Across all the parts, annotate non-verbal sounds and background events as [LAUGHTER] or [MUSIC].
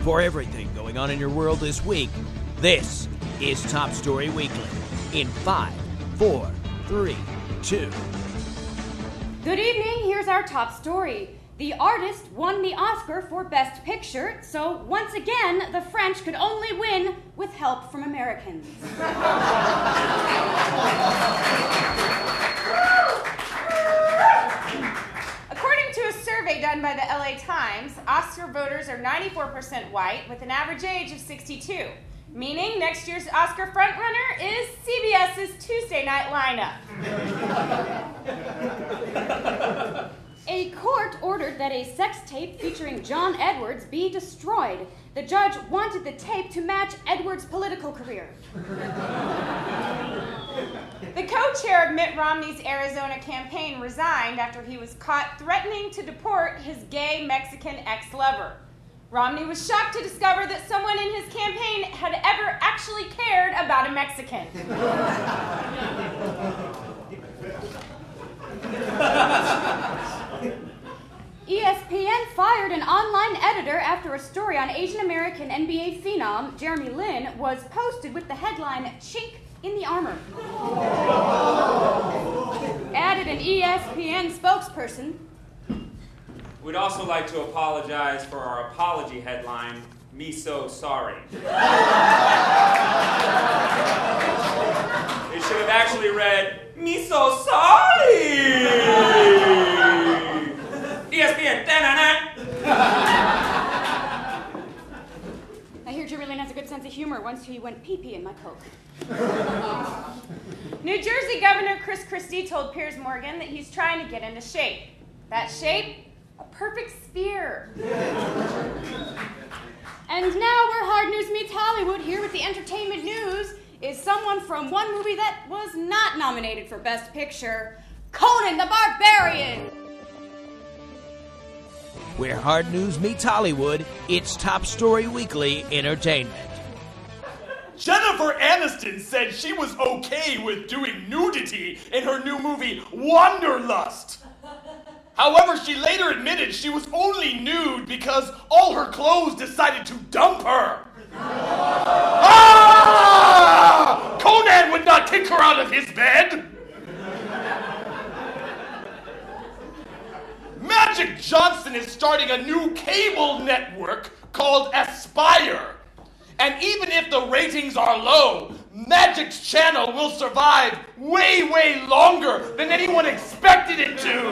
For everything going on in your world this week, this is Top Story Weekly in 5, 4, 3, 2. Good evening. Here's our top story. The artist won the Oscar for Best Picture, so once again, the French could only win with help from Americans. [LAUGHS] According to a survey done by the LA Times, Voters are 94% white with an average age of 62, meaning next year's Oscar frontrunner is CBS's Tuesday night lineup. [LAUGHS] A court ordered that a sex tape featuring John Edwards be destroyed. The judge wanted the tape to match Edwards' political career. The co chair of Mitt Romney's Arizona campaign resigned after he was caught threatening to deport his gay Mexican ex lover. Romney was shocked to discover that someone in his campaign had ever actually cared about a Mexican. ESPN fired an online editor after a story on Asian American NBA phenom Jeremy Lin was posted with the headline Chink in the Armor. Added an ESPN spokesperson. We'd also like to apologize for our apology headline, Me So Sorry. it should have actually read, Me So Sorry! E ESPN, da-na-na. I hear Jeremy Lin has a good sense of humor once he went pee pee in my Coke. [LAUGHS] New Jersey Governor Chris Christie told Piers Morgan that he's trying to get into shape. That shape? A perfect sphere. And now, where Hard News meets Hollywood, here with the entertainment news, is someone from one movie that was not nominated for Best Picture Conan the Barbarian. Where hard news meets Hollywood, it's Top Story Weekly Entertainment. Jennifer Aniston said she was okay with doing nudity in her new movie Wanderlust. However, she later admitted she was only nude because all her clothes decided to dump her. Ah! Conan would not kick her out of his bed. Magic Johnson is starting a new cable network called Aspire. And even if the ratings are low, Magic's channel will survive way, way longer than anyone expected it to.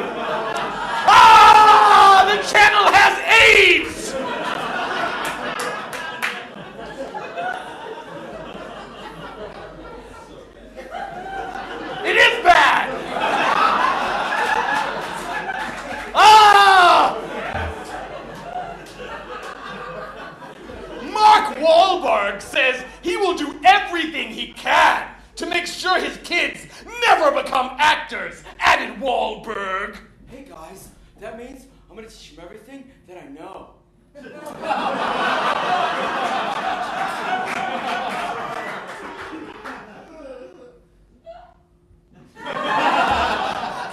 Ah! The channel has AIDS! It is bad! Ah! Mark Wahlberg says he will do everything he can to make sure his kids never become actors, added Wahlberg. Hey guys, that means I'm gonna teach him everything that I know.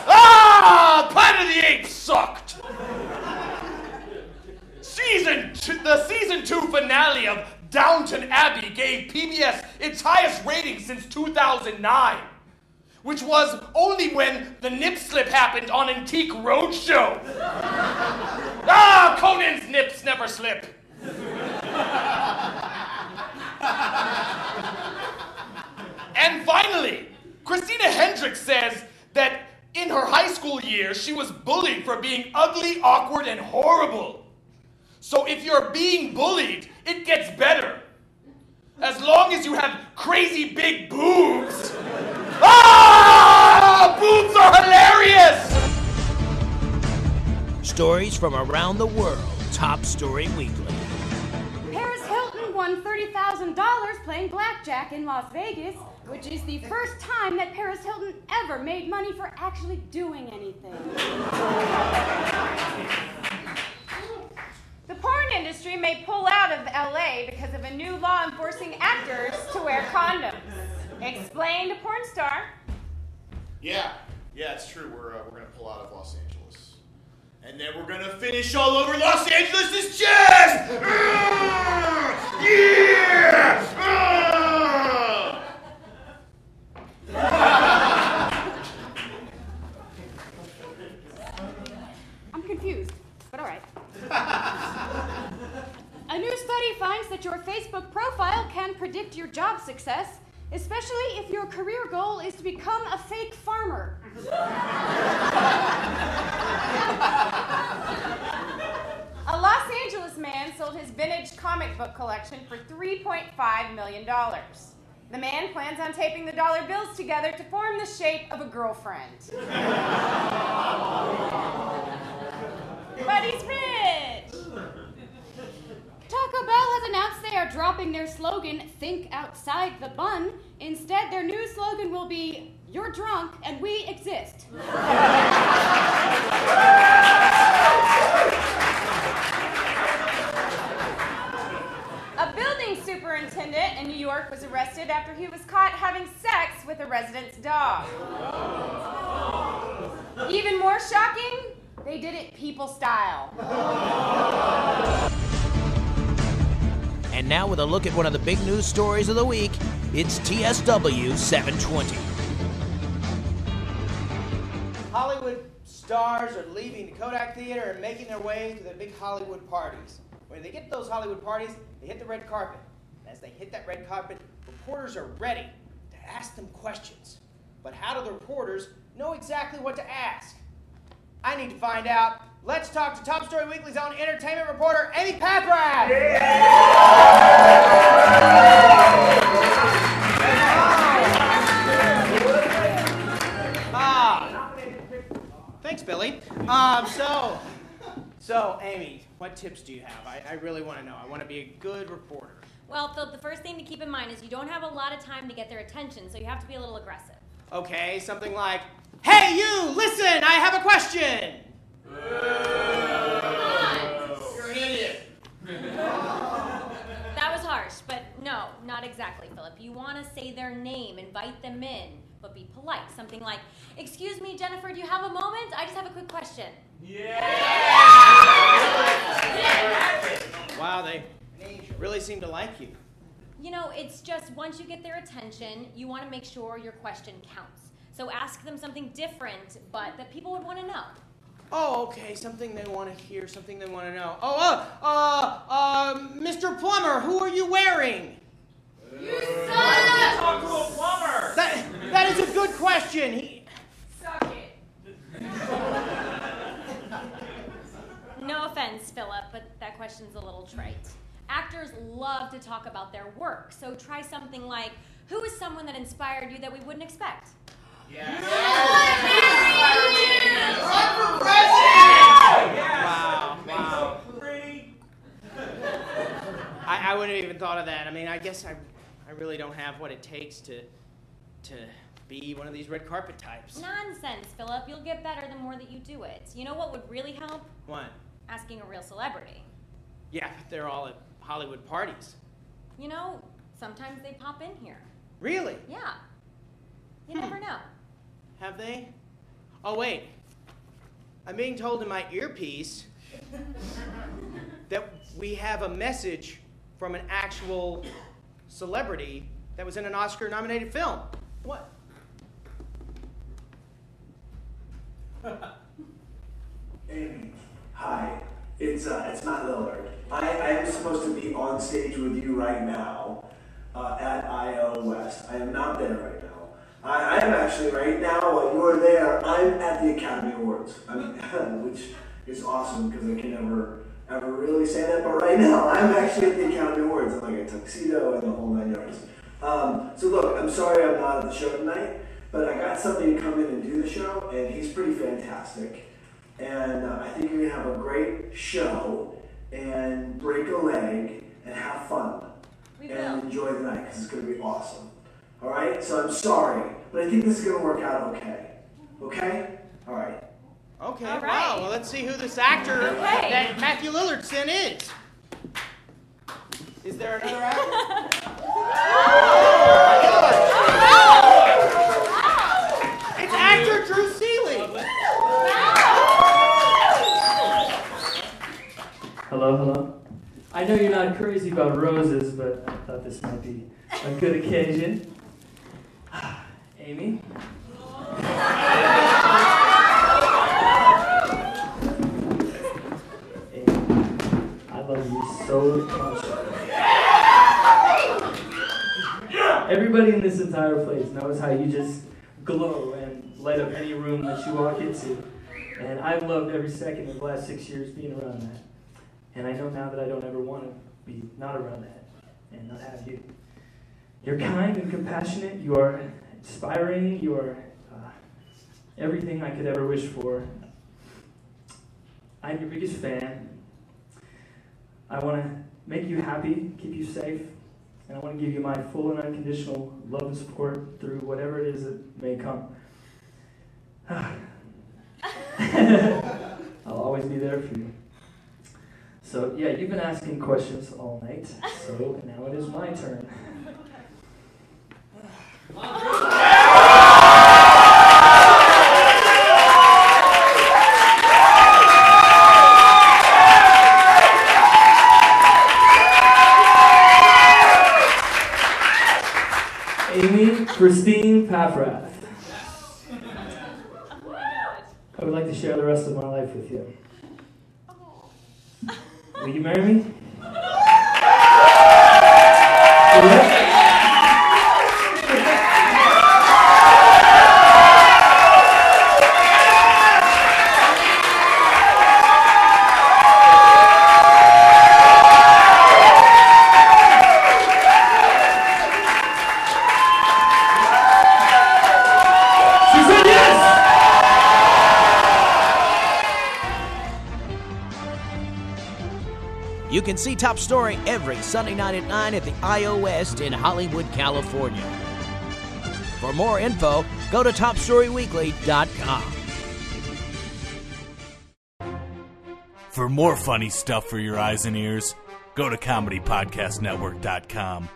Ah! Planet of the Apes sucked! Season two, the season two finale of Downton Abbey gave PBS its highest rating since 2009, which was only when the nip slip happened on Antique Roadshow. [LAUGHS] ah, Conan's nips never slip. [LAUGHS] and finally, Christina Hendricks says that in her high school years, she was bullied for being ugly, awkward, and horrible. So if you're being bullied, it gets better. As long as you have crazy big boobs. [LAUGHS] Ah! Boobs are hilarious! Stories from around the world. Top Story Weekly. Paris Hilton won $30,000 playing blackjack in Las Vegas, which is the first time that Paris Hilton ever made money for actually doing anything. The porn industry may pull out of LA because of a new law enforcing actors to wear condoms. Explain to porn star. Yeah, yeah, it's true. We're, uh, we're going to pull out of Los Angeles. And then we're going to finish all over Los Angeles' chest! [LAUGHS] A new study finds that your Facebook profile can predict your job success, especially if your career goal is to become a fake farmer. A Los Angeles man sold his book collection for $3.5 million. The man plans on taping the dollar bills together to form the shape of a girlfriend. [LAUGHS] but he's rich! Taco Bell has announced they are dropping their slogan, Think Outside the Bun. Instead, their new slogan will be, You're drunk and we exist. [LAUGHS] York was arrested after he was caught having sex with a resident's dog. Even more shocking, they did it people style. And now, with a look at one of the big news stories of the week, it's TSW 720. Hollywood stars are leaving the Kodak Theater and making their way to the big Hollywood parties. When they get to those Hollywood parties, they hit the red carpet. As they hit that red carpet, reporters are ready to ask them questions. But how do the reporters know exactly what to ask? I need to find out. Let's talk to Top Story Weekly's own entertainment reporter, Amy Paffrath. Ah, thanks, Billy. Um, so, so Amy, what tips do you have? I, I really want to know. I want to be a good reporter. Well, Philip, the first thing to keep in mind is you don't have a lot of time to get their attention, so you have to be a little aggressive. Okay, something like, "Hey, you! Listen, I have a question." You're an idiot. [LAUGHS] That was harsh, but no, not exactly, Philip. You want to say their name, invite them in, but be polite. Something like, Excuse me, Jennifer, do you have a moment? I just have a quick question. Yeah! Wow, they really seem to like you. You know, it's just once you get their attention, you want to make sure your question counts. So ask them something different, but that people would want to know. Oh, okay, something they want to hear, something they want to know. Oh, uh, uh, uh, Mr. Plumber, who are you wearing? You suck! Talk to a plumber! That, that is a good question. He, Suck it. [LAUGHS] No offense, Philip, but that question's a little trite. Actors love to talk about their work, so try something like, Who is someone that inspired you that we wouldn't expect? wow, wow. I, I wouldn't have even thought of that. I mean, I guess I, I really don't have what it takes to, to be one of these red carpet types. Nonsense, Philip. You'll get better the more that you do it. You know what would really help? What? Asking a real celebrity. Yeah, but they're all at Hollywood parties. You know, sometimes they pop in here. Really? Yeah. You never know. Have they? Oh, wait. I'm being told in my earpiece [LAUGHS] that we have a message from an actual celebrity that was in an Oscar nominated film. What? [LAUGHS] Amy, hi. It's uh, it's Matt Lillard. I, I am supposed to be on stage with you right now uh, at IO West. I am not there right now. I, I am actually right now while you are there. I'm at the Academy Awards. I mean, [LAUGHS] which is awesome because I can never ever really say that. But right now, I'm actually at the Academy Awards in like a tuxedo and the whole nine yards. Um, so look, I'm sorry I'm not at the show tonight, but I got somebody to come in and do the show, and he's pretty fantastic. And uh, I think you're gonna have a great show and break a leg and have fun We and will. enjoy the night because it's gonna be awesome. All right. So I'm sorry, but I think this is gonna work out okay. Okay. All right. Okay, All wow. Well, let's see who this actor Okay. that Matthew Lillardson is. Is there another actor? [LAUGHS] I know you're not crazy about roses, but I thought this might be a good occasion. [SIGHS] Amy? Love you so much. Everybody in this entire place knows how you just glow and light up any room that you walk into. And I've loved every second of the last six years being around that. And I know now that I don't ever want to be not around that and not have you. You're kind and compassionate. You are inspiring. You are uh, everything I could ever wish for. I'm your biggest fan. I want to make you happy, keep you safe, and I want to give you my full and unconditional love and support through whatever it is that may come. [SIGHS] [LAUGHS] I'll always be there for you. So, yeah, you've been asking questions all night, so now it is my turn. Amy Christine Paffrath. I would like to share the rest of my life with you. Will you marry me? You can see Top Story every Sunday night at 9 at the IO West in Hollywood, California. For more info, go to topstoryweekly.com. For more funny stuff for your eyes and ears, go to comedypodcastnetwork.com.